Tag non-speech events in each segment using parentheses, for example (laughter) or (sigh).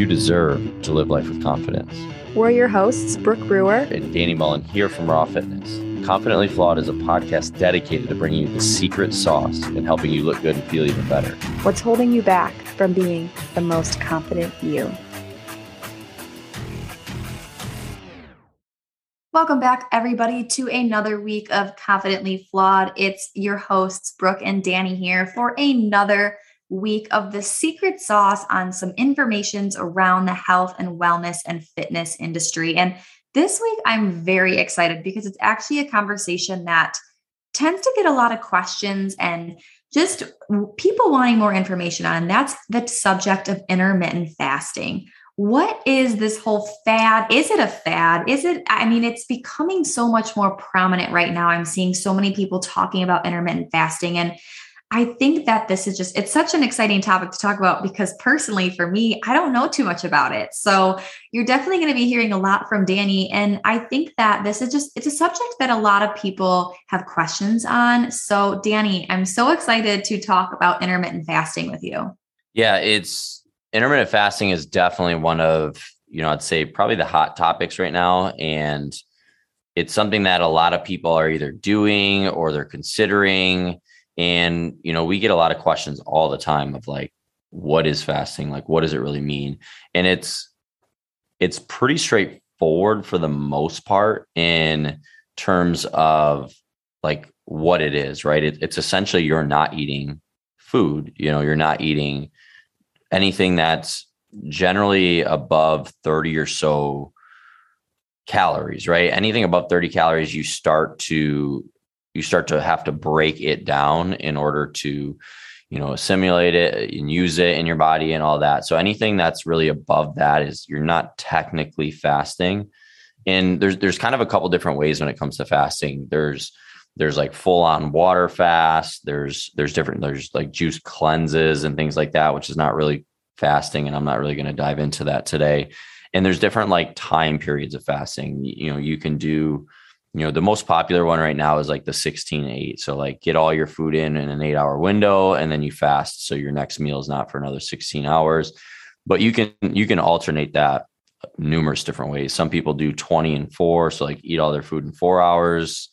You deserve to live life with confidence. We're your hosts, Brooke Brewer and Danny Mullen here from Raw Fitness. Confidently Flawed is a podcast dedicated to bringing you the secret sauce and helping you look good and feel even better. What's holding you back from being the most confident you? Welcome back, everybody, to another week of Confidently Flawed. It's your hosts, Brooke and Danny, here for another week of the secret sauce on some informations around the health and wellness and fitness industry. And this week, I'm very excited because it's actually a conversation that tends to get a lot of questions and just people wanting more information on. That's the subject of intermittent fasting what is this whole fad? Is it a fad? Is it, I mean, it's becoming so much more prominent right now. I'm seeing so many people talking about intermittent fasting. And I think that this is just, it's such an exciting topic to talk about because personally, for me, I don't know too much about it. So you're definitely going to be hearing a lot from Danny. And I think that this is just, it's a subject that a lot of people have questions on. So, Danny, I'm so excited to talk about intermittent fasting with you. Yeah, it's, intermittent fasting is definitely one of, you know, I'd say probably the hot topics right now. And it's something that a lot of people are either doing or they're considering. And, you know, we get a lot of questions all the time of like, what is fasting? Like, what does it really mean? And it's, it's pretty straightforward for the most part in terms of like what it is, right? It, it's essentially you're not eating food, you know, you're not eating anything that's generally above 30 or so calories, right? Anything above 30 calories, you start to you start to have to break it down in order to you know assimilate it and use it in your body and all that. So anything that's really above that is you're not technically fasting. And there's there's kind of a couple different ways when it comes to fasting. There's there's like full on water fast. There's there's different there's like juice cleanses and things like that which is not really fasting and i'm not really going to dive into that today. And there's different like time periods of fasting. You know you can do you know the most popular one right now is like the 16 8 so like get all your food in in an eight hour window and then you fast so your next meal is not for another 16 hours. But you can you can alternate that numerous different ways. Some people do 20 and 4 so like eat all their food in 4 hours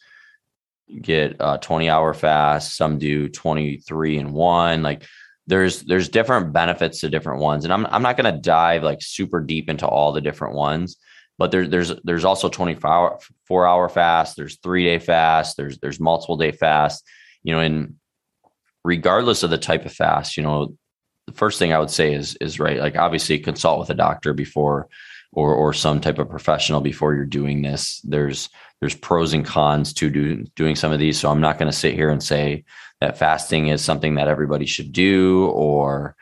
get a 20 hour fast. Some do 23 and 1 like there's there's different benefits to different ones. And i'm, I'm not going to dive like super deep into all the different ones but there, there's there's also 24 hour four hour fast there's three day fast there's there's multiple day fast you know and regardless of the type of fast you know the first thing i would say is is right like obviously consult with a doctor before or or some type of professional before you're doing this. There's there's pros and cons to do, doing some of these. So i'm not going to sit here and say that fasting is something that everybody should do or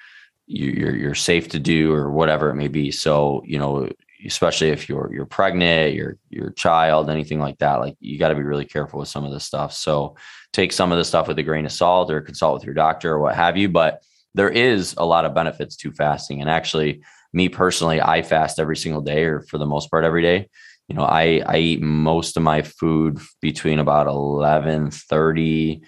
you, are you're safe to do or whatever it may be. So you know especially if you're you're pregnant your your child anything like that like you got to be really careful with some of this stuff so take some of the stuff with a grain of salt or consult with your doctor or what have you but there is a lot of benefits to fasting and actually me personally, I fast every single day or for the most part every day. You know, I, I eat most of my food between about 1130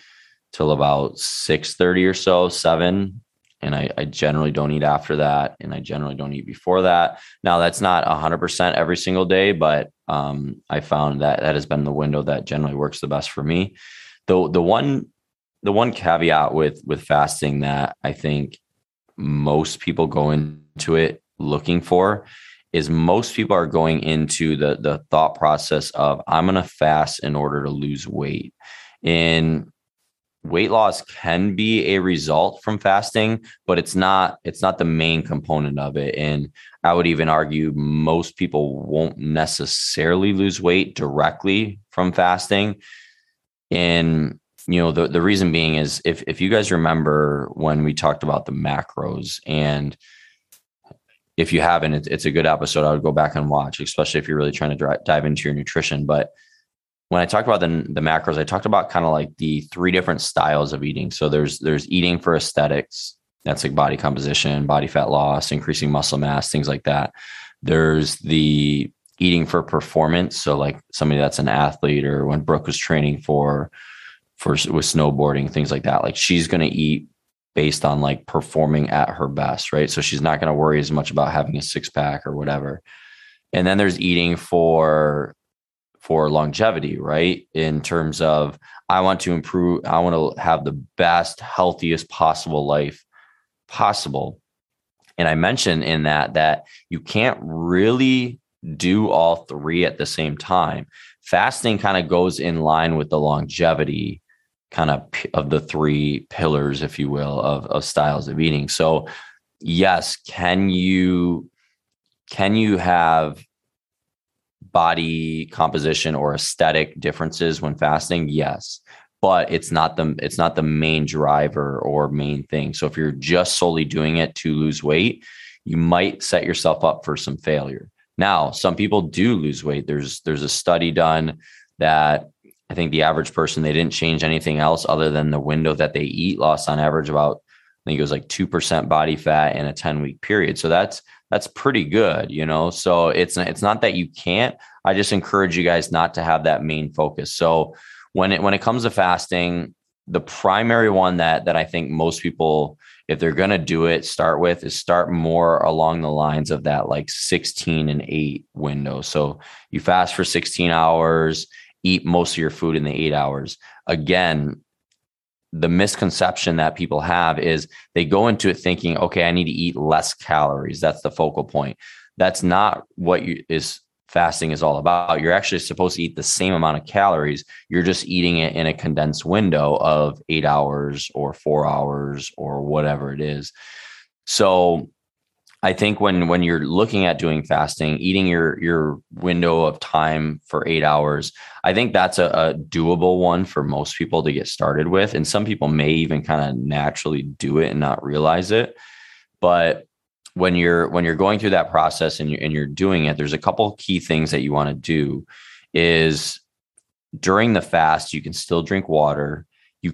till about 630 or so, seven. And I, I generally don't eat after that. And I generally don't eat before that. Now that's not hundred percent every single day, but um, I found that that has been the window that generally works the best for me. The, the one, the one caveat with, with fasting that I think most people go into it looking for is most people are going into the the thought process of I'm going to fast in order to lose weight. And weight loss can be a result from fasting, but it's not it's not the main component of it and I would even argue most people won't necessarily lose weight directly from fasting. And you know the the reason being is if if you guys remember when we talked about the macros and if you haven't, it's, it's a good episode. I would go back and watch, especially if you're really trying to dive into your nutrition. But when I talked about the, the macros, I talked about kind of like the three different styles of eating. So there's there's eating for aesthetics, that's like body composition, body fat loss, increasing muscle mass, things like that. There's the eating for performance. So like somebody that's an athlete or when Brooke was training for for with snowboarding, things like that. Like she's going to eat based on like performing at her best, right? So she's not going to worry as much about having a six pack or whatever. And then there's eating for for longevity, right? In terms of I want to improve, I want to have the best, healthiest possible life possible. And I mentioned in that that you can't really do all three at the same time. Fasting kind of goes in line with the longevity kind of of the three pillars, if you will, of, of styles of eating. So yes, can you can you have body composition or aesthetic differences when fasting? Yes. But it's not the it's not the main driver or main thing. So if you're just solely doing it to lose weight, you might set yourself up for some failure. Now, some people do lose weight. There's there's a study done that I think the average person they didn't change anything else other than the window that they eat lost on average about I think it was like 2% body fat in a 10 week period. So that's that's pretty good, you know. So it's it's not that you can't. I just encourage you guys not to have that main focus. So when it when it comes to fasting, the primary one that that I think most people if they're going to do it start with is start more along the lines of that like 16 and 8 window. So you fast for 16 hours, eat most of your food in the 8 hours. Again, the misconception that people have is they go into it thinking, okay, I need to eat less calories. That's the focal point. That's not what you, is fasting is all about. You're actually supposed to eat the same amount of calories. You're just eating it in a condensed window of eight hours or four hours or whatever it is. So I think when when you're looking at doing fasting, eating your your window of time for eight hours, I think that's a, a doable one for most people to get started with. And some people may even kind of naturally do it and not realize it. But when you're when you're going through that process and you're, and you're doing it, there's a couple key things that you want to do. Is during the fast, you can still drink water. You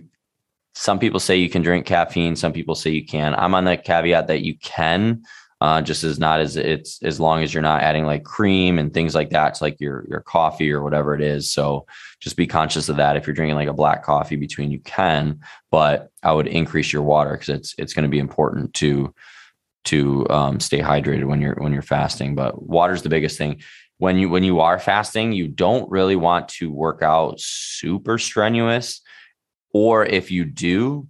some people say you can drink caffeine. Some people say you can. I'm on the caveat that you can uh, just as not as it's as long as you're not adding like cream and things like that to like your your coffee or whatever it is. So just be conscious of that. If you're drinking like a black coffee between, you can, but I would increase your water because it's it's going to be important to to um, stay hydrated when you're when you're fasting. But water's the biggest thing. When you when you are fasting, you don't really want to work out super strenuous, or if you do,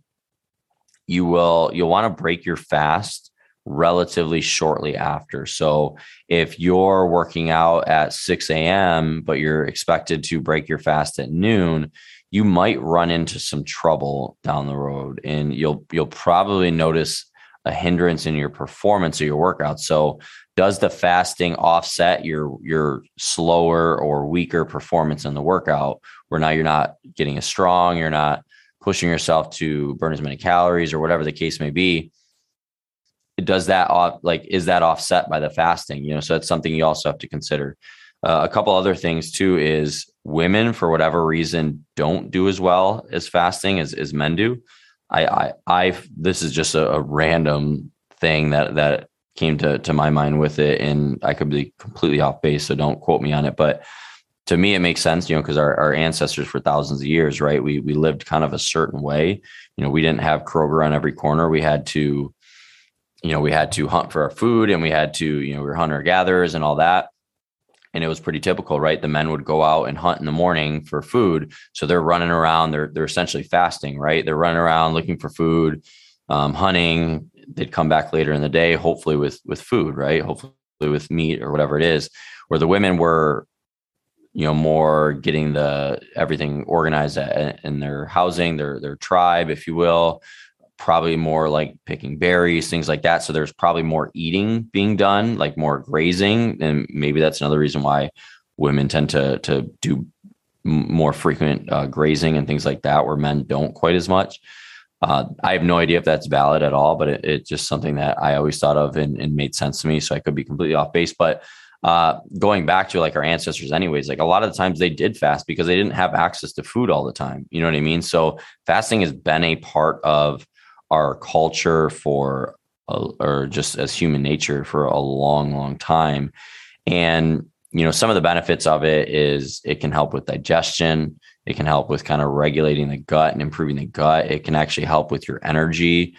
you will you'll want to break your fast relatively shortly after. So if you're working out at 6 a.m., but you're expected to break your fast at noon, you might run into some trouble down the road and you'll you'll probably notice a hindrance in your performance of your workout. So does the fasting offset your your slower or weaker performance in the workout where now you're not getting as strong, you're not pushing yourself to burn as many calories or whatever the case may be? Does that off like is that offset by the fasting? You know so that's something you also have to consider. Uh, a couple other things too is women for whatever reason don't do as well as fasting as, as men do. I, I i this is just a, a random thing that that came to to my mind with it and i could be completely off base so don't quote me on it. But to me it makes sense you know because our, our ancestors for thousands of years right? We we lived kind of a certain way. You know we didn't have kroger on every corner. We had to you know, we had to hunt for our food and we had to, you know, we were hunter gatherers and all that. And it was pretty typical, right? The men would go out and hunt in the morning for food. So they're running around, they're they're essentially fasting, right? They're running around looking for food, um, hunting. They'd come back later in the day, hopefully with with food, right? Hopefully with meat or whatever it is. Where the women were you know more getting the everything organized in their housing their their tribe if you will probably more like picking berries, things like that. So there's probably more eating being done, like more grazing, and maybe that's another reason why women tend to to do more frequent uh, grazing and things like that, where men don't quite as much. Uh, I have no idea if that's valid at all, but it, it's just something that I always thought of and, and, made sense to me. So I could be completely off base, but uh, going back to like our ancestors, anyways, like a lot of the times they did fast because they didn't have access to food all the time. You know what I mean? So fasting has been a part of our culture for or just as human nature for a long long time and you know some of the benefits of it is it can help with digestion it can help with kind of regulating the gut and improving the gut it can actually help with your energy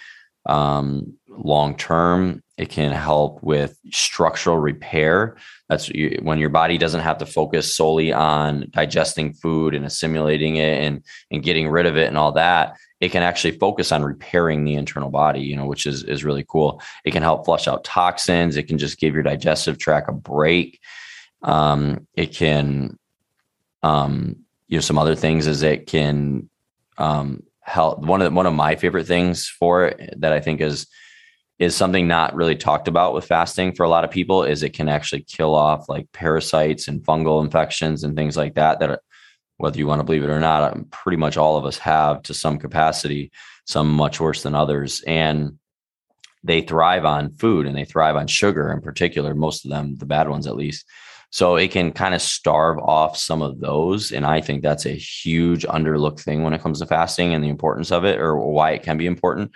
um, long term. It can help with structural repair. That's when your body doesn't have to focus solely on digesting food and assimilating it and and getting rid of it and all that. It can actually focus on repairing the internal body, you know, which is is really cool. It can help flush out toxins. It can just give your digestive tract a break. Um, it can, um, you know, some other things is it can um, help. One of the, one of my favorite things for it that I think is is something not really talked about with fasting for a lot of people is it can actually kill off like parasites and fungal infections and things like that that whether you want to believe it or not um, pretty much all of us have to some capacity some much worse than others. And they thrive on food and they thrive on sugar in particular most of them the bad ones at least. So it can kind of starve off some of those. And i think that's a huge underlooked thing when it comes to fasting and the importance of it or why it can be important.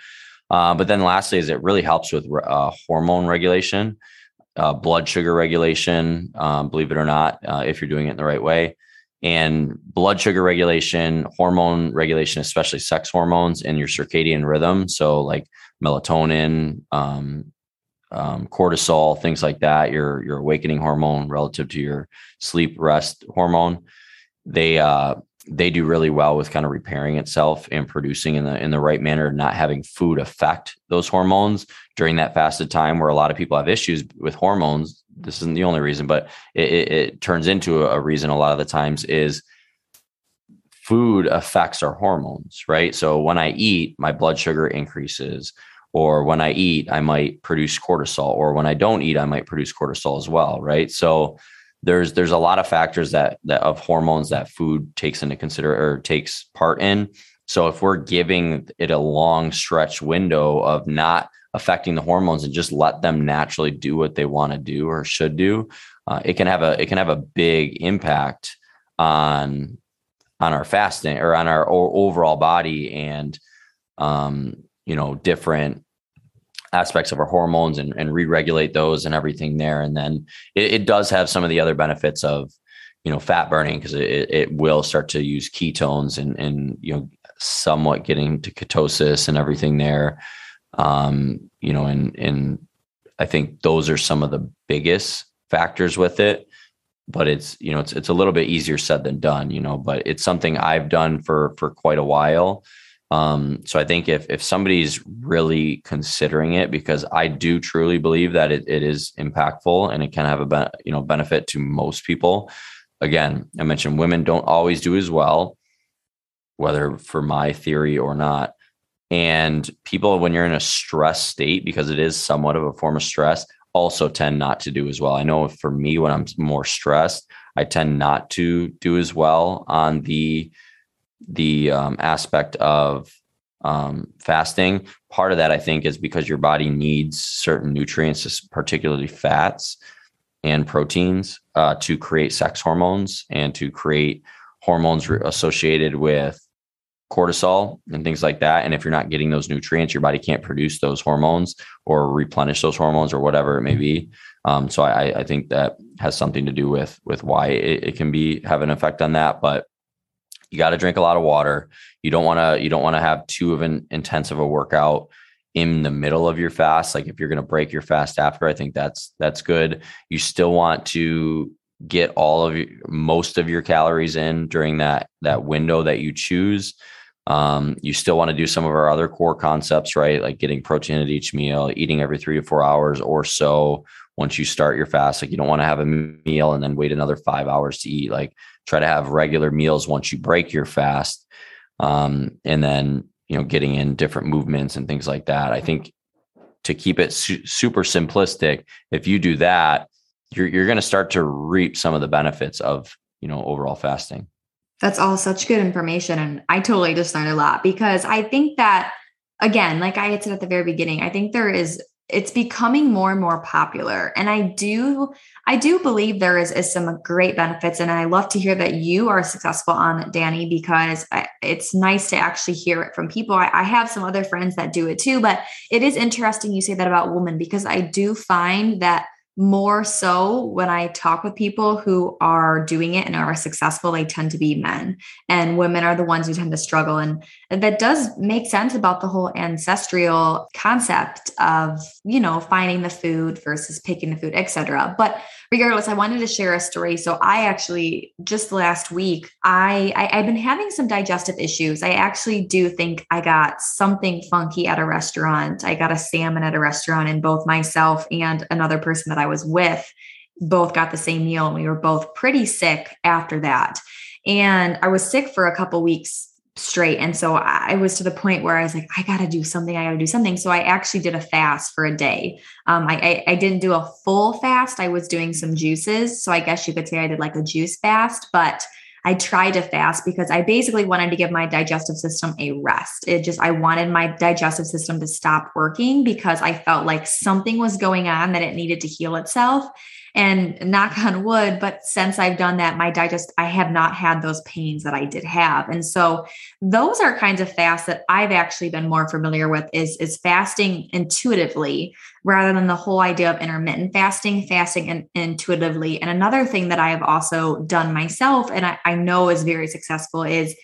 Uh, but then lastly, is it really helps with uh, hormone regulation, uh, blood sugar regulation, um, believe it or not, uh, if you're doing it in the right way. And blood sugar regulation, hormone regulation, especially sex hormones and your circadian rhythm. So, like melatonin, um, um, cortisol, things like that, your, your awakening hormone relative to your sleep rest hormone. They, uh, they do really well with kind of repairing itself and producing in the in the right manner, not having food affect those hormones during that fasted time where a lot of people have issues with hormones. This isn't the only reason, but it, it, it turns into a reason a lot of the times is food affects our hormones, right? So when I eat, my blood sugar increases, or when I eat, I might produce cortisol, or when I don't eat, I might produce cortisol as well, right? So there's there's a lot of factors that that of hormones that food takes into consider or takes part in so if we're giving it a long stretch window of not affecting the hormones and just let them naturally do what they want to do or should do uh, it can have a it can have a big impact on on our fasting or on our overall body and um you know different aspects of our hormones and, and re-regulate those and everything there. And then it, it does have some of the other benefits of, you know, fat burning because it, it will start to use ketones and, and, you know, somewhat getting to ketosis and everything there. Um, you know, and, and I think those are some of the biggest factors with it but it's you know it's it's a little bit easier said than done you know but it's something i've done for for quite a while um, so I think if if somebody's really considering it, because I do truly believe that it, it is impactful and it can have a be- you know benefit to most people. Again, I mentioned women don't always do as well, whether for my theory or not. And people, when you're in a stress state, because it is somewhat of a form of stress, also tend not to do as well. I know for me, when I'm more stressed, I tend not to do as well on the the um, aspect of um, fasting. Part of that, I think, is because your body needs certain nutrients, particularly fats and proteins, uh, to create sex hormones and to create hormones associated with cortisol and things like that. And if you're not getting those nutrients, your body can't produce those hormones or replenish those hormones or whatever it may be. Um, so I, I, think that has something to do with with why it, it can be have an effect on that. But you got to drink a lot of water. You don't want to you don't want to have too of an intensive a workout in the middle of your fast. Like if you're going to break your fast after, I think that's that's good. You still want to get all of your, most of your calories in during that that window that you choose. Um, you still want to do some of our other core concepts, right? Like getting protein at each meal, eating every three to four hours or so once you start your fast. Like you don't want to have a meal and then wait another five hours to eat. Like try to have regular meals once you break your fast um, and then you know getting in different movements and things like that i think to keep it su- super simplistic if you do that you're, you're going to start to reap some of the benefits of you know overall fasting that's all such good information and i totally just learned a lot because i think that again like i had said at the very beginning i think there is it's becoming more and more popular and i do i do believe there is, is some great benefits and i love to hear that you are successful on danny because I, it's nice to actually hear it from people. I, I have some other friends that do it too but it is interesting you say that about women because i do find that more so when I talk with people who are doing it and are successful, they tend to be men, and women are the ones who tend to struggle. And that does make sense about the whole ancestral concept of, you know, finding the food versus picking the food, etc. But regardless, I wanted to share a story. So I actually just last week, I, I have been having some digestive issues. I actually do think I got something funky at a restaurant. I got a salmon at a restaurant, and both myself and another person that I was with both got the same meal, and we were both pretty sick after that. And I was sick for a couple weeks straight. And so I was to the point where I was like, I got to do something. I got to do something. So I actually did a fast for a day. Um, I, I, I didn't do a full fast. I was doing some juices. So I guess you could say I did like a juice fast, but I tried to fast because I basically wanted to give my digestive system a rest. It just, I wanted my digestive system to stop working because I felt like something was going on that it needed to heal itself. And knock on wood, but since I've done that, my digest, I have not had those pains that I did have. And so those are kinds of fasts that I've actually been more familiar with is, is fasting intuitively rather than the whole idea of intermittent fasting, fasting in, intuitively. And another thing that I have also done myself and I, I know is very successful is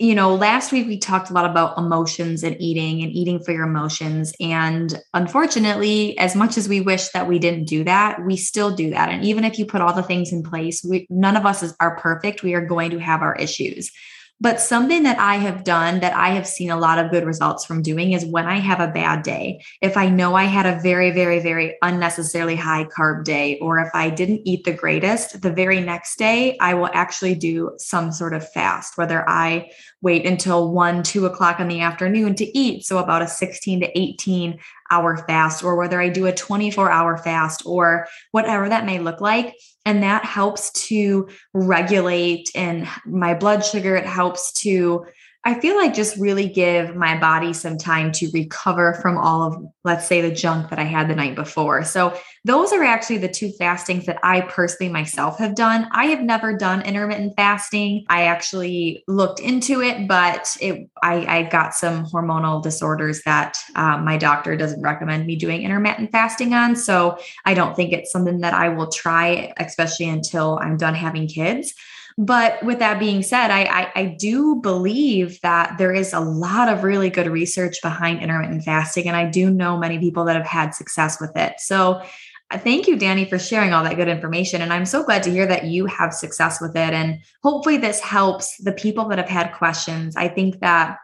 you know, last week we talked a lot about emotions and eating and eating for your emotions. And unfortunately, as much as we wish that we didn't do that, we still do that. And even if you put all the things in place, we, none of us is, are perfect. We are going to have our issues. But something that I have done that I have seen a lot of good results from doing is when I have a bad day, if I know I had a very, very, very unnecessarily high carb day, or if I didn't eat the greatest, the very next day, I will actually do some sort of fast, whether I wait until one, two o'clock in the afternoon to eat. So about a 16 to 18 hour fast, or whether I do a 24 hour fast, or whatever that may look like. And that helps to regulate and my blood sugar. It helps to I feel like just really give my body some time to recover from all of, let's say, the junk that I had the night before. So, those are actually the two fastings that I personally myself have done. I have never done intermittent fasting. I actually looked into it, but it, I, I got some hormonal disorders that um, my doctor doesn't recommend me doing intermittent fasting on. So, I don't think it's something that I will try, especially until I'm done having kids. But with that being said, I, I, I, do believe that there is a lot of really good research behind intermittent fasting. And I do know many people that have had success with it. So uh, thank you, Danny, for sharing all that good information. And I'm so glad to hear that you have success with it. And hopefully this helps the people that have had questions. I think that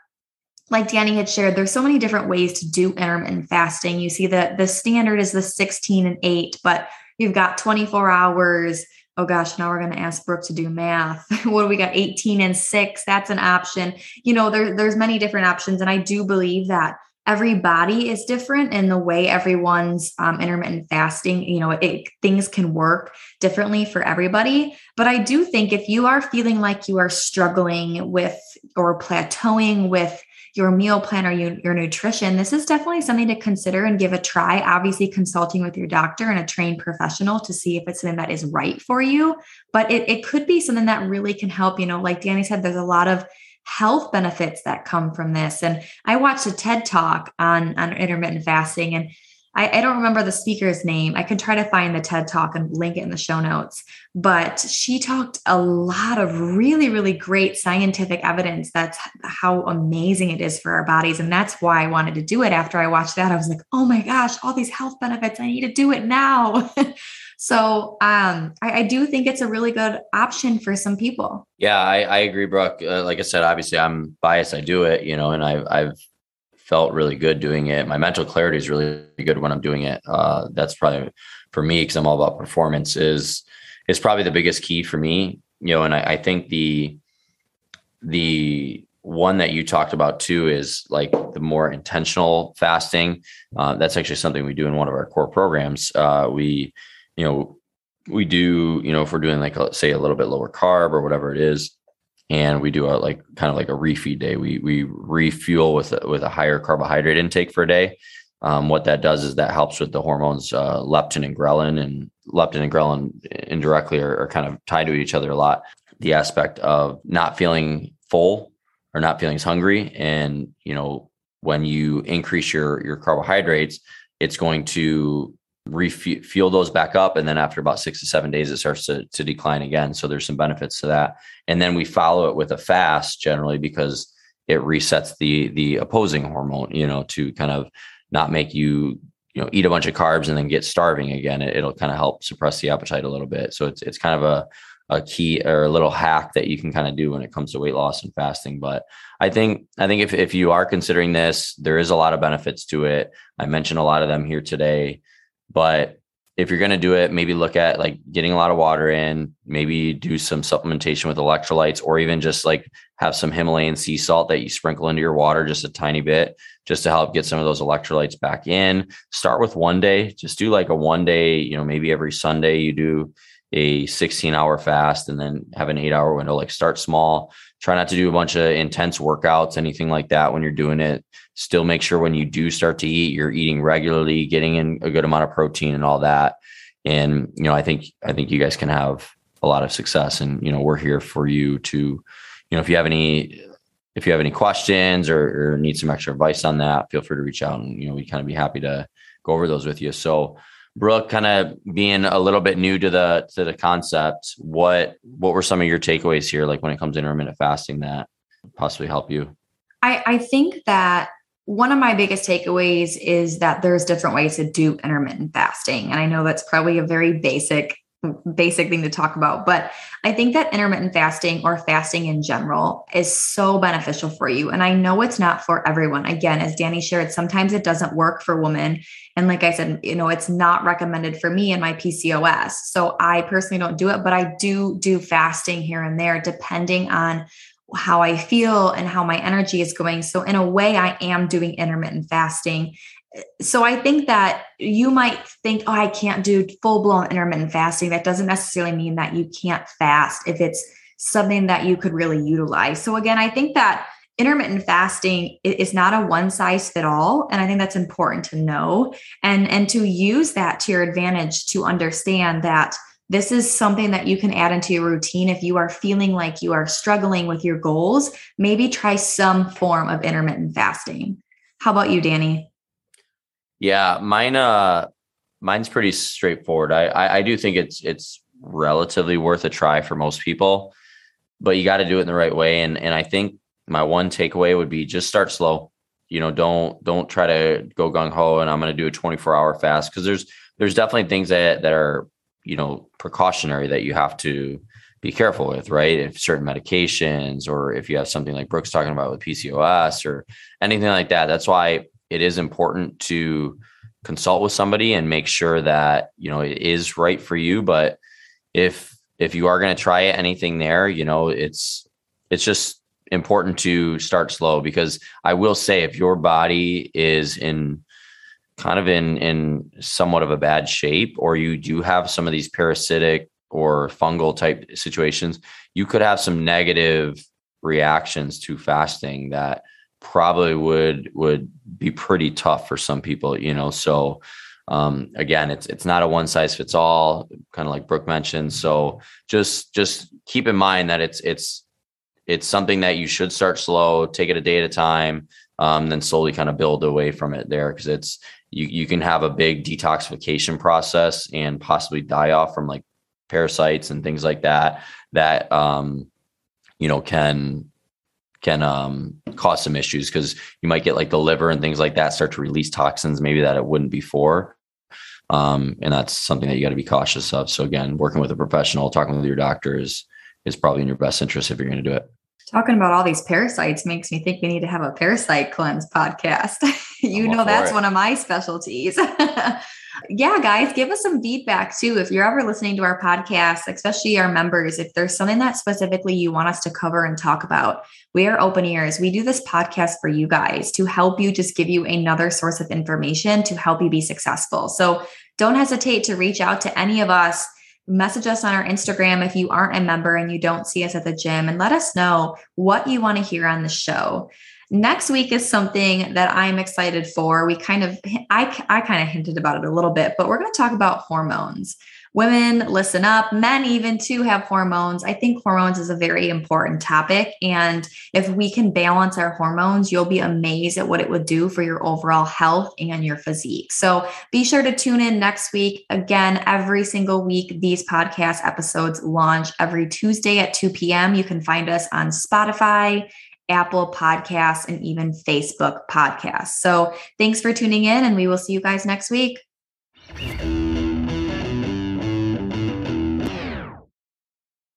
like Danny had shared, there's so many different ways to do intermittent fasting. You see that the standard is the 16 and 8, but you've got 24 hours, oh gosh, now we're going to ask Brooke to do math. (laughs) what do we got? 18 and six. That's an option. You know, there, there's many different options. And I do believe that every body is different in the way everyone's um, intermittent fasting, you know, it, things can work differently for everybody. But I do think if you are feeling like you are struggling with or plateauing with your meal plan or your, nutrition, this is definitely something to consider and give a try. Obviously, consulting with your doctor and a trained professional to see if it's something that is right for you. But it, it could be something that really can help. You know, like Danny said, there's a lot of health benefits that come from this. And I watched a TED talk on, on intermittent fasting and I, I, don't remember the speaker's name. I can try to find the TED talk and link it in the show notes. But she talked a lot of really, really great scientific evidence that's how amazing it is for our bodies. And that's why I wanted to do it. After I watched that, I was like, oh my gosh, all these health benefits. I need to do it now. (laughs) so um, I, I, do think it's a really good option for some people. Yeah, I, I agree, Brooke. Uh, like I said, obviously I'm biased. I do it, you know, and I've, I've felt really good doing it. My mental clarity is really good when I'm doing it. Uh, that's probably for me because I'm all about performance. Is is probably the biggest key for me. You know, and I, I think the the one that you talked about too is like the more intentional fasting. Uh, that's actually something we do in one of our core programs. Uh, we, you know, we do, you know, if we're doing like, a, say, a little bit lower carb or whatever it is, and we do a like kind of like a refeed day. We we refuel with a, with a higher carbohydrate intake for a day. Um, what that does is that helps with the hormones uh, leptin and ghrelin, and leptin and ghrelin indirectly are, are kind of tied to each other a lot. The aspect of not feeling full or not feeling hungry, and you know when you increase your your carbohydrates, it's going to refuel those back up and then after about six to seven days it starts to, to decline again. So there's some benefits to that. And then we follow it with a fast generally because it resets the the opposing hormone you know to kind of not make you you know eat a bunch of carbs and then get starving again. It, will kind of help suppress the appetite a little bit. So it's it's kind of a a key or a little hack that you can kind of do when it comes to weight loss and fasting. But i think i think if, if you are considering this there is a lot of benefits to it. I mentioned a lot of them here today but if you're going to do it, maybe look at like getting a lot of water in, maybe do some supplementation with electrolytes, or even just like have some Himalayan sea salt that you sprinkle into your water just a tiny bit, just to help get some of those electrolytes back in. Start with one day, just do like a one day, you know, maybe every Sunday you do a 16 hour fast and then have an eight hour window. Like start small, try not to do a bunch of intense workouts, anything like that when you're doing it. Still make sure when you do start to eat, you're eating regularly, getting in a good amount of protein and all that. And, you know, I think, I think you guys can have a lot of success and, you know, we're here for you to, you know, if you have any, if you have any questions or, or need some extra advice on that, feel free to reach out and, you know, we kind of be happy to go over those with you. So, Brooke, kind of being a little bit new to the to the concept, what what were some of your takeaways here, like when it comes to intermittent fasting, that possibly help you? I, I think that one of my biggest takeaways is that there's different ways to do intermittent fasting, and I know that's probably a very basic basic thing to talk about. But I think that intermittent fasting or fasting in general is so beneficial for you. And I know it's not for everyone. Again, as Danny shared, sometimes it doesn't work for women. And like I said, you know, it's not recommended for me and my PCOS. So I personally don't do it, but I do do fasting here and there depending on how I feel and how my energy is going. So, in a way, I am doing intermittent fasting so I think that you might think, oh, I can't do full blown intermittent fasting. That doesn't necessarily mean that you can't fast if it's something that you could really utilize. So again, I think that intermittent fasting is not a one size fit all and i think that's important to know and and to use that to your advantage to understand that this is something that you can add into your routine if you are feeling like you are struggling with your goals maybe try some form of intermittent fasting how about you danny yeah, mine uh mine's pretty straightforward. I, I, I do think it's it's relatively worth a try for most people, but you got to do it in the right way. And and I think my one takeaway would be just start slow. You know, don't don't try to go gung ho and I'm going to do a 24 hour fast because there's there's definitely things that that are you know precautionary that you have to be careful with, right? If certain medications or if you have something like Brooke's talking about with PCOS or anything like that. That's why it is important to consult with somebody and make sure that you know it is right for you. But if if you are going to try anything there you know it's it's just important to start slow. Because i will say if your body is in kind of in in somewhat of a bad shape or you do have some of these parasitic or fungal type situations you could have some negative reactions to fasting that probably would would be pretty tough for some people you know? So um, again it's it's not a one size fits all kind of like brooke mentioned. So just just keep in mind that it's it's it's something that you should start slow take it a day at a time um, then slowly kind of build away from it there because it's you you can have a big detoxification process and possibly die off from like parasites and things like that that um you know can can um, cause some issues because you might get like the liver and things like that start to release toxins maybe that it wouldn't before. Um, and that's something that you got to be cautious of. So again, working with a professional, talking with your doctor is is probably in your best interest if you're going to do it. Talking about all these parasites makes me think we need to have a parasite cleanse podcast. (laughs) you know that's it. one of my specialties. (laughs) yeah, guys, give us some feedback too. If you're ever listening to our podcast, especially our members, if there's something that specifically you want us to cover and talk about, we are open ears. We do this podcast for you guys to help you just give you another source of information to help you be successful. So don't hesitate to reach out to any of us. Message us on our Instagram if you aren't a member and you don't see us at the gym and let us know what you want to hear on the show. Next week is something that I'm excited for. We kind of, I, I kind of hinted about it a little bit, but we're going to talk about hormones. Women listen up. Men even too have hormones. I think hormones is a very important topic and if we can balance our hormones you'll be amazed at what it would do for your overall health and your physique. So be sure to tune in next week. Again every single week these podcast episodes launch every tuesday at 2 p.m you can find us on spotify Apple Podcasts, and even Facebook Podcasts. So thanks for tuning in, and we will see you guys next week.